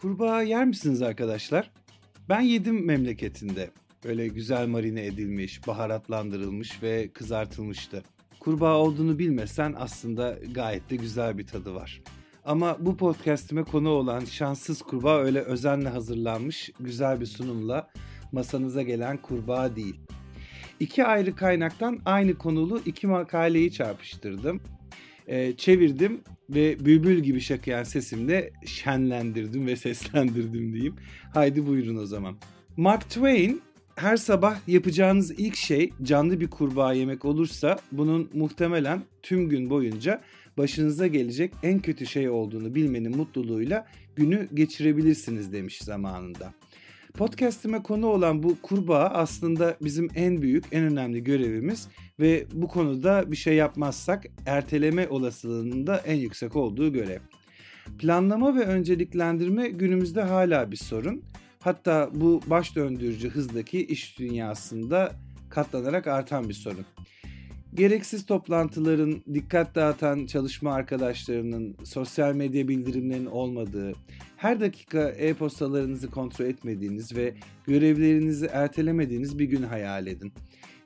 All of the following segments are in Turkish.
Kurbağa yer misiniz arkadaşlar? Ben yedim memleketinde. Böyle güzel marine edilmiş, baharatlandırılmış ve kızartılmıştı. Kurbağa olduğunu bilmesen aslında gayet de güzel bir tadı var. Ama bu podcastime konu olan şanssız kurbağa öyle özenle hazırlanmış güzel bir sunumla masanıza gelen kurbağa değil. İki ayrı kaynaktan aynı konulu iki makaleyi çarpıştırdım. Ee, çevirdim ve bülbül gibi şakayan sesimle şenlendirdim ve seslendirdim diyeyim. Haydi buyurun o zaman. Mark Twain her sabah yapacağınız ilk şey canlı bir kurbağa yemek olursa bunun muhtemelen tüm gün boyunca başınıza gelecek en kötü şey olduğunu bilmenin mutluluğuyla günü geçirebilirsiniz demiş zamanında. Podcast'ime konu olan bu kurbağa aslında bizim en büyük, en önemli görevimiz ve bu konuda bir şey yapmazsak erteleme olasılığının da en yüksek olduğu görev. Planlama ve önceliklendirme günümüzde hala bir sorun. Hatta bu baş döndürücü hızdaki iş dünyasında katlanarak artan bir sorun. Gereksiz toplantıların, dikkat dağıtan çalışma arkadaşlarının, sosyal medya bildirimlerinin olmadığı, her dakika e-postalarınızı kontrol etmediğiniz ve görevlerinizi ertelemediğiniz bir gün hayal edin.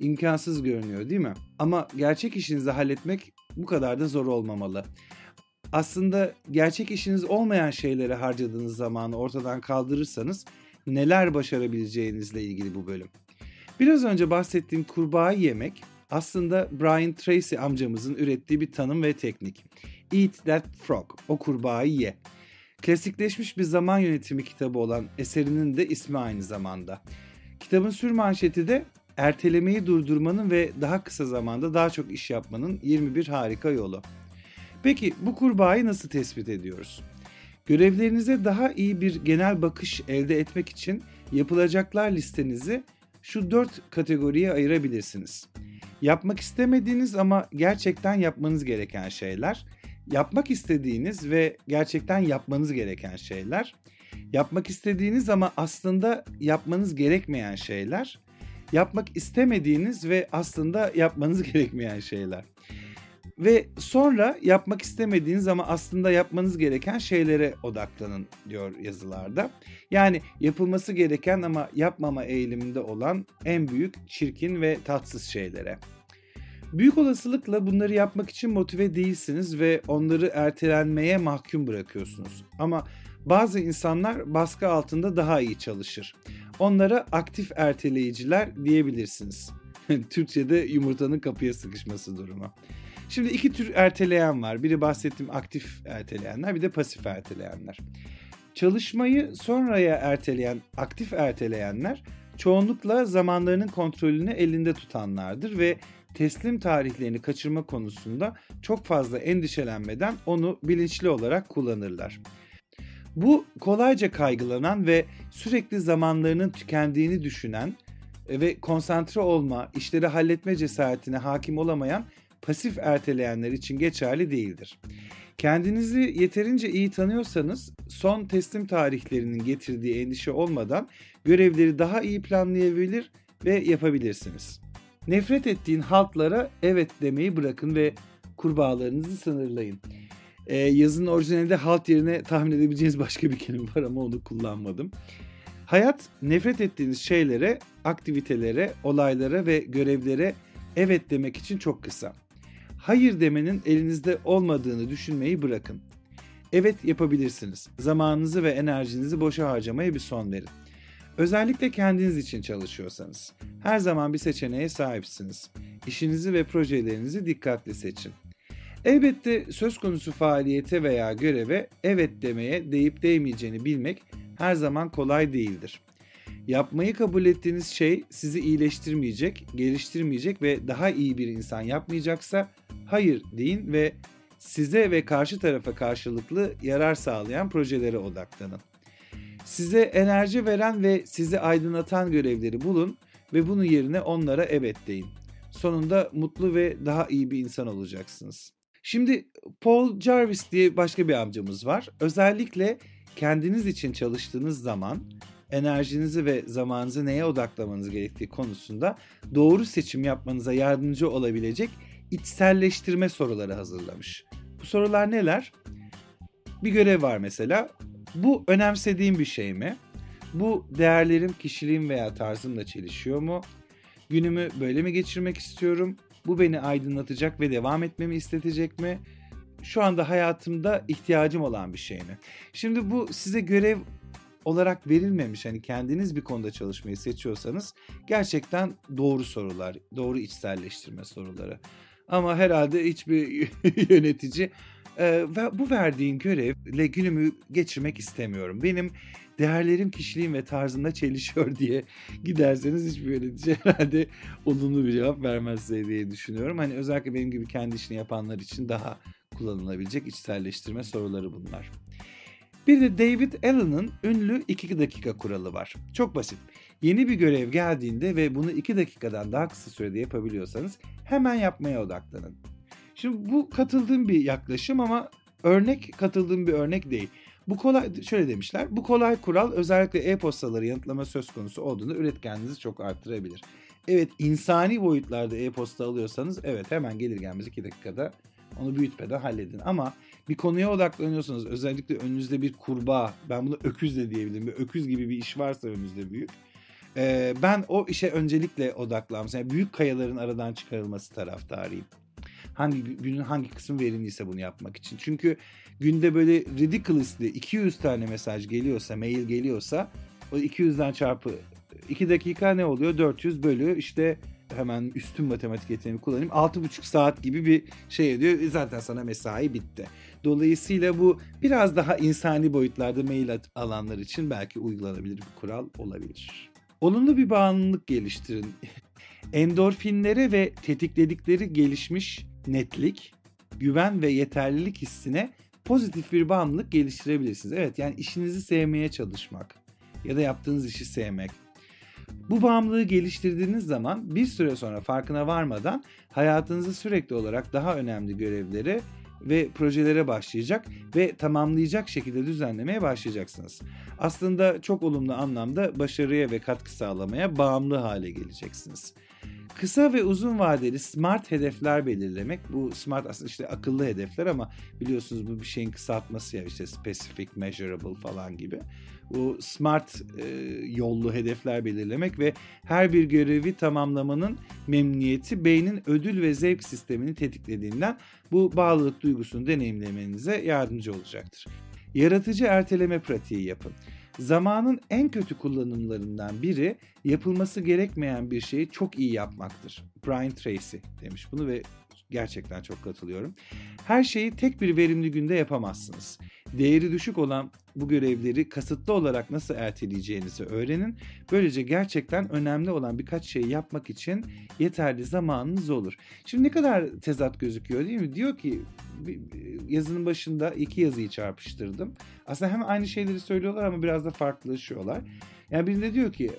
İmkansız görünüyor değil mi? Ama gerçek işinizi halletmek bu kadar da zor olmamalı. Aslında gerçek işiniz olmayan şeylere harcadığınız zamanı ortadan kaldırırsanız neler başarabileceğinizle ilgili bu bölüm. Biraz önce bahsettiğim kurbağa yemek aslında Brian Tracy amcamızın ürettiği bir tanım ve teknik. Eat that frog, o kurbağayı ye. Klasikleşmiş bir zaman yönetimi kitabı olan eserinin de ismi aynı zamanda. Kitabın sür manşeti de ertelemeyi durdurmanın ve daha kısa zamanda daha çok iş yapmanın 21 harika yolu. Peki bu kurbağayı nasıl tespit ediyoruz? Görevlerinize daha iyi bir genel bakış elde etmek için yapılacaklar listenizi şu dört kategoriye ayırabilirsiniz. Yapmak istemediğiniz ama gerçekten yapmanız gereken şeyler, yapmak istediğiniz ve gerçekten yapmanız gereken şeyler, yapmak istediğiniz ama aslında yapmanız gerekmeyen şeyler, yapmak istemediğiniz ve aslında yapmanız gerekmeyen şeyler. Ve sonra yapmak istemediğiniz ama aslında yapmanız gereken şeylere odaklanın diyor yazılarda. Yani yapılması gereken ama yapmama eğiliminde olan en büyük çirkin ve tatsız şeylere. Büyük olasılıkla bunları yapmak için motive değilsiniz ve onları ertelenmeye mahkum bırakıyorsunuz. Ama bazı insanlar baskı altında daha iyi çalışır. Onlara aktif erteleyiciler diyebilirsiniz. Türkçe'de yumurtanın kapıya sıkışması durumu. Şimdi iki tür erteleyen var. Biri bahsettiğim aktif erteleyenler, bir de pasif erteleyenler. Çalışmayı sonraya erteleyen, aktif erteleyenler çoğunlukla zamanlarının kontrolünü elinde tutanlardır ve teslim tarihlerini kaçırma konusunda çok fazla endişelenmeden onu bilinçli olarak kullanırlar. Bu kolayca kaygılanan ve sürekli zamanlarının tükendiğini düşünen ve konsantre olma, işleri halletme cesaretine hakim olamayan pasif erteleyenler için geçerli değildir. Kendinizi yeterince iyi tanıyorsanız son teslim tarihlerinin getirdiği endişe olmadan görevleri daha iyi planlayabilir ve yapabilirsiniz. Nefret ettiğin haltlara evet demeyi bırakın ve kurbağalarınızı sınırlayın. Ee, yazın orijinalinde halt yerine tahmin edebileceğiniz başka bir kelime var ama onu kullanmadım. Hayat nefret ettiğiniz şeylere, aktivitelere, olaylara ve görevlere evet demek için çok kısa hayır demenin elinizde olmadığını düşünmeyi bırakın. Evet yapabilirsiniz. Zamanınızı ve enerjinizi boşa harcamaya bir son verin. Özellikle kendiniz için çalışıyorsanız. Her zaman bir seçeneğe sahipsiniz. İşinizi ve projelerinizi dikkatli seçin. Elbette söz konusu faaliyete veya göreve evet demeye deyip değmeyeceğini bilmek her zaman kolay değildir. Yapmayı kabul ettiğiniz şey sizi iyileştirmeyecek, geliştirmeyecek ve daha iyi bir insan yapmayacaksa hayır deyin ve size ve karşı tarafa karşılıklı yarar sağlayan projelere odaklanın. Size enerji veren ve sizi aydınlatan görevleri bulun ve bunun yerine onlara evet deyin. Sonunda mutlu ve daha iyi bir insan olacaksınız. Şimdi Paul Jarvis diye başka bir amcamız var. Özellikle kendiniz için çalıştığınız zaman enerjinizi ve zamanınızı neye odaklamanız gerektiği konusunda doğru seçim yapmanıza yardımcı olabilecek içselleştirme soruları hazırlamış. Bu sorular neler? Bir görev var mesela. Bu önemsediğim bir şey mi? Bu değerlerim, kişiliğim veya tarzımla çelişiyor mu? Günümü böyle mi geçirmek istiyorum? Bu beni aydınlatacak ve devam etmemi istetecek mi? Şu anda hayatımda ihtiyacım olan bir şey mi? Şimdi bu size görev olarak verilmemiş hani kendiniz bir konuda çalışmayı seçiyorsanız gerçekten doğru sorular, doğru içselleştirme soruları. Ama herhalde hiçbir yönetici e, bu verdiğin görevle günümü geçirmek istemiyorum. Benim değerlerim, kişiliğim ve tarzımda çelişiyor diye giderseniz hiçbir yönetici herhalde olumlu bir cevap vermez diye düşünüyorum. Hani özellikle benim gibi kendi işini yapanlar için daha kullanılabilecek içselleştirme soruları bunlar. Bir de David Allen'ın ünlü 2 dakika kuralı var. Çok basit. Yeni bir görev geldiğinde ve bunu 2 dakikadan daha kısa sürede yapabiliyorsanız hemen yapmaya odaklanın. Şimdi bu katıldığım bir yaklaşım ama örnek katıldığım bir örnek değil. Bu kolay şöyle demişler. Bu kolay kural özellikle e-postaları yanıtlama söz konusu olduğunda üretkenliğinizi çok arttırabilir. Evet insani boyutlarda e-posta alıyorsanız evet hemen gelir gelmez 2 dakikada onu büyütmeden halledin. Ama bir konuya odaklanıyorsanız özellikle önünüzde bir kurbağa ben bunu öküz de diyebilirim. Bir öküz gibi bir iş varsa önünüzde büyük. Ee, ben o işe öncelikle odaklanmışım. Yani büyük kayaların aradan çıkarılması taraftarıyım. Hangi günün hangi kısmı verimliyse bunu yapmak için. Çünkü günde böyle ridiculously 200 tane mesaj geliyorsa, mail geliyorsa o 200'den çarpı 2 dakika ne oluyor? 400 bölü işte hemen üstün matematik yeteneğimi kullanayım. 6,5 saat gibi bir şey ediyor. Zaten sana mesai bitti. Dolayısıyla bu biraz daha insani boyutlarda mail alanlar için belki uygulanabilir bir kural olabilir. Olumlu bir bağımlılık geliştirin. Endorfinlere ve tetikledikleri gelişmiş netlik, güven ve yeterlilik hissine pozitif bir bağımlılık geliştirebilirsiniz. Evet yani işinizi sevmeye çalışmak ya da yaptığınız işi sevmek. Bu bağımlılığı geliştirdiğiniz zaman bir süre sonra farkına varmadan hayatınızı sürekli olarak daha önemli görevlere ve projelere başlayacak ve tamamlayacak şekilde düzenlemeye başlayacaksınız. Aslında çok olumlu anlamda başarıya ve katkı sağlamaya bağımlı hale geleceksiniz. Kısa ve uzun vadeli smart hedefler belirlemek. Bu smart aslında işte akıllı hedefler ama biliyorsunuz bu bir şeyin kısaltması ya işte specific, measurable falan gibi. Bu smart e, yollu hedefler belirlemek ve her bir görevi tamamlamanın memnuniyeti beynin ödül ve zevk sistemini tetiklediğinden bu bağlılık duygusunu deneyimlemenize yardımcı olacaktır. Yaratıcı erteleme pratiği yapın. Zamanın en kötü kullanımlarından biri yapılması gerekmeyen bir şeyi çok iyi yapmaktır. Brian Tracy demiş bunu ve gerçekten çok katılıyorum. Her şeyi tek bir verimli günde yapamazsınız. Değeri düşük olan bu görevleri kasıtlı olarak nasıl erteleyeceğinizi öğrenin. Böylece gerçekten önemli olan birkaç şeyi yapmak için yeterli zamanınız olur. Şimdi ne kadar tezat gözüküyor değil mi? Diyor ki yazının başında iki yazıyı çarpıştırdım. Aslında hem aynı şeyleri söylüyorlar ama biraz da farklılaşıyorlar. Yani birinde diyor ki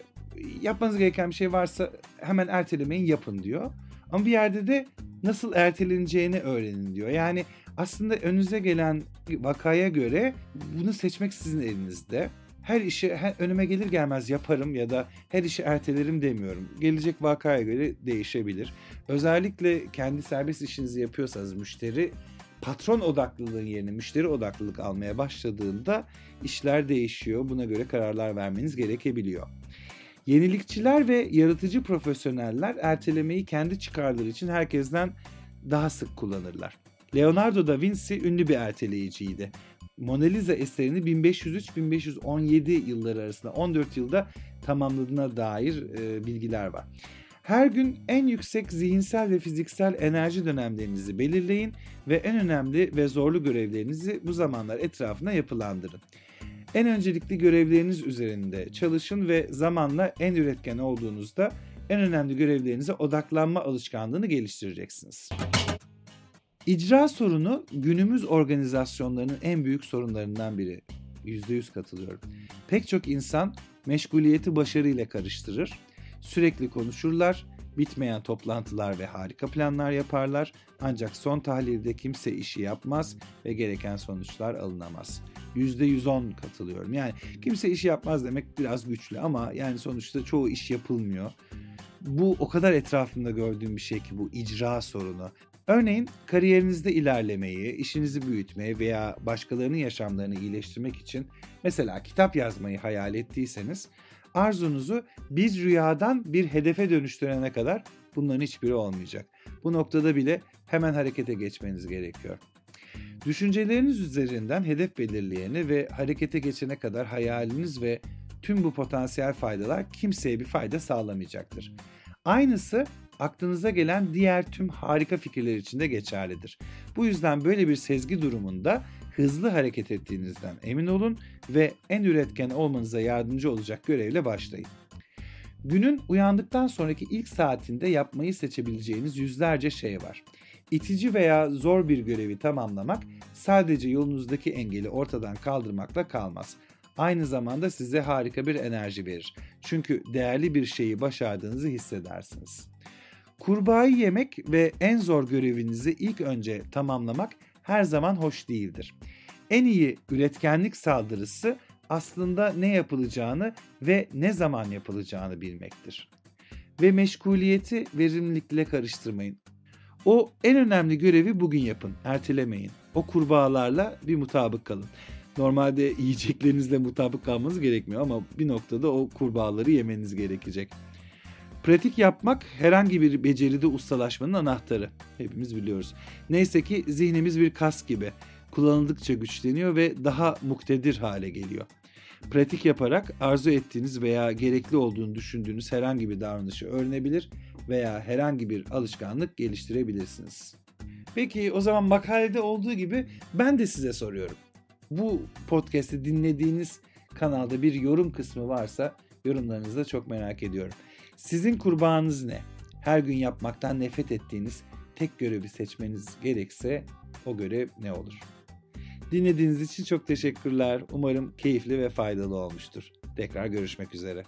yapmanız gereken bir şey varsa hemen ertelemeyin yapın diyor. Ama bir yerde de nasıl erteleneceğini öğrenin diyor. Yani aslında önünüze gelen vakaya göre bunu seçmek sizin elinizde. Her işi her, önüme gelir gelmez yaparım ya da her işi ertelerim demiyorum. Gelecek vakaya göre değişebilir. Özellikle kendi serbest işinizi yapıyorsanız müşteri patron odaklılığın yerine müşteri odaklılık almaya başladığında işler değişiyor. Buna göre kararlar vermeniz gerekebiliyor. Yenilikçiler ve yaratıcı profesyoneller ertelemeyi kendi çıkarları için herkesten daha sık kullanırlar. Leonardo da Vinci ünlü bir erteleyiciydi. Mona Lisa eserini 1503-1517 yılları arasında 14 yılda tamamladığına dair e, bilgiler var. Her gün en yüksek zihinsel ve fiziksel enerji dönemlerinizi belirleyin ve en önemli ve zorlu görevlerinizi bu zamanlar etrafına yapılandırın. En öncelikli görevleriniz üzerinde çalışın ve zamanla en üretken olduğunuzda en önemli görevlerinize odaklanma alışkanlığını geliştireceksiniz. İcra sorunu günümüz organizasyonlarının en büyük sorunlarından biri. %100 katılıyorum. Pek çok insan meşguliyeti başarıyla karıştırır. Sürekli konuşurlar, bitmeyen toplantılar ve harika planlar yaparlar. Ancak son tahlilde kimse işi yapmaz ve gereken sonuçlar alınamaz. %110 katılıyorum. Yani kimse işi yapmaz demek biraz güçlü ama yani sonuçta çoğu iş yapılmıyor. Bu o kadar etrafında gördüğüm bir şey ki bu icra sorunu. Örneğin kariyerinizde ilerlemeyi, işinizi büyütmeyi veya başkalarının yaşamlarını iyileştirmek için mesela kitap yazmayı hayal ettiyseniz arzunuzu bir rüyadan bir hedefe dönüştürene kadar bunların hiçbiri olmayacak. Bu noktada bile hemen harekete geçmeniz gerekiyor. Düşünceleriniz üzerinden hedef belirleyeni ve harekete geçene kadar hayaliniz ve tüm bu potansiyel faydalar kimseye bir fayda sağlamayacaktır. Aynısı aklınıza gelen diğer tüm harika fikirler için de geçerlidir. Bu yüzden böyle bir sezgi durumunda hızlı hareket ettiğinizden emin olun ve en üretken olmanıza yardımcı olacak görevle başlayın. Günün uyandıktan sonraki ilk saatinde yapmayı seçebileceğiniz yüzlerce şey var. İtici veya zor bir görevi tamamlamak sadece yolunuzdaki engeli ortadan kaldırmakla kalmaz. Aynı zamanda size harika bir enerji verir. Çünkü değerli bir şeyi başardığınızı hissedersiniz. Kurbağayı yemek ve en zor görevinizi ilk önce tamamlamak her zaman hoş değildir. En iyi üretkenlik saldırısı aslında ne yapılacağını ve ne zaman yapılacağını bilmektir. Ve meşguliyeti verimlilikle karıştırmayın. O en önemli görevi bugün yapın, ertelemeyin. O kurbağalarla bir mutabık kalın. Normalde yiyeceklerinizle mutabık kalmanız gerekmiyor ama bir noktada o kurbağaları yemeniz gerekecek. Pratik yapmak herhangi bir beceride ustalaşmanın anahtarı. Hepimiz biliyoruz. Neyse ki zihnimiz bir kas gibi. Kullanıldıkça güçleniyor ve daha muktedir hale geliyor. Pratik yaparak arzu ettiğiniz veya gerekli olduğunu düşündüğünüz herhangi bir davranışı öğrenebilir veya herhangi bir alışkanlık geliştirebilirsiniz. Peki o zaman makalede olduğu gibi ben de size soruyorum. Bu podcast'i dinlediğiniz kanalda bir yorum kısmı varsa yorumlarınızı da çok merak ediyorum. Sizin kurbanınız ne? Her gün yapmaktan nefret ettiğiniz tek görevi seçmeniz gerekse o görev ne olur? Dinlediğiniz için çok teşekkürler. Umarım keyifli ve faydalı olmuştur. Tekrar görüşmek üzere.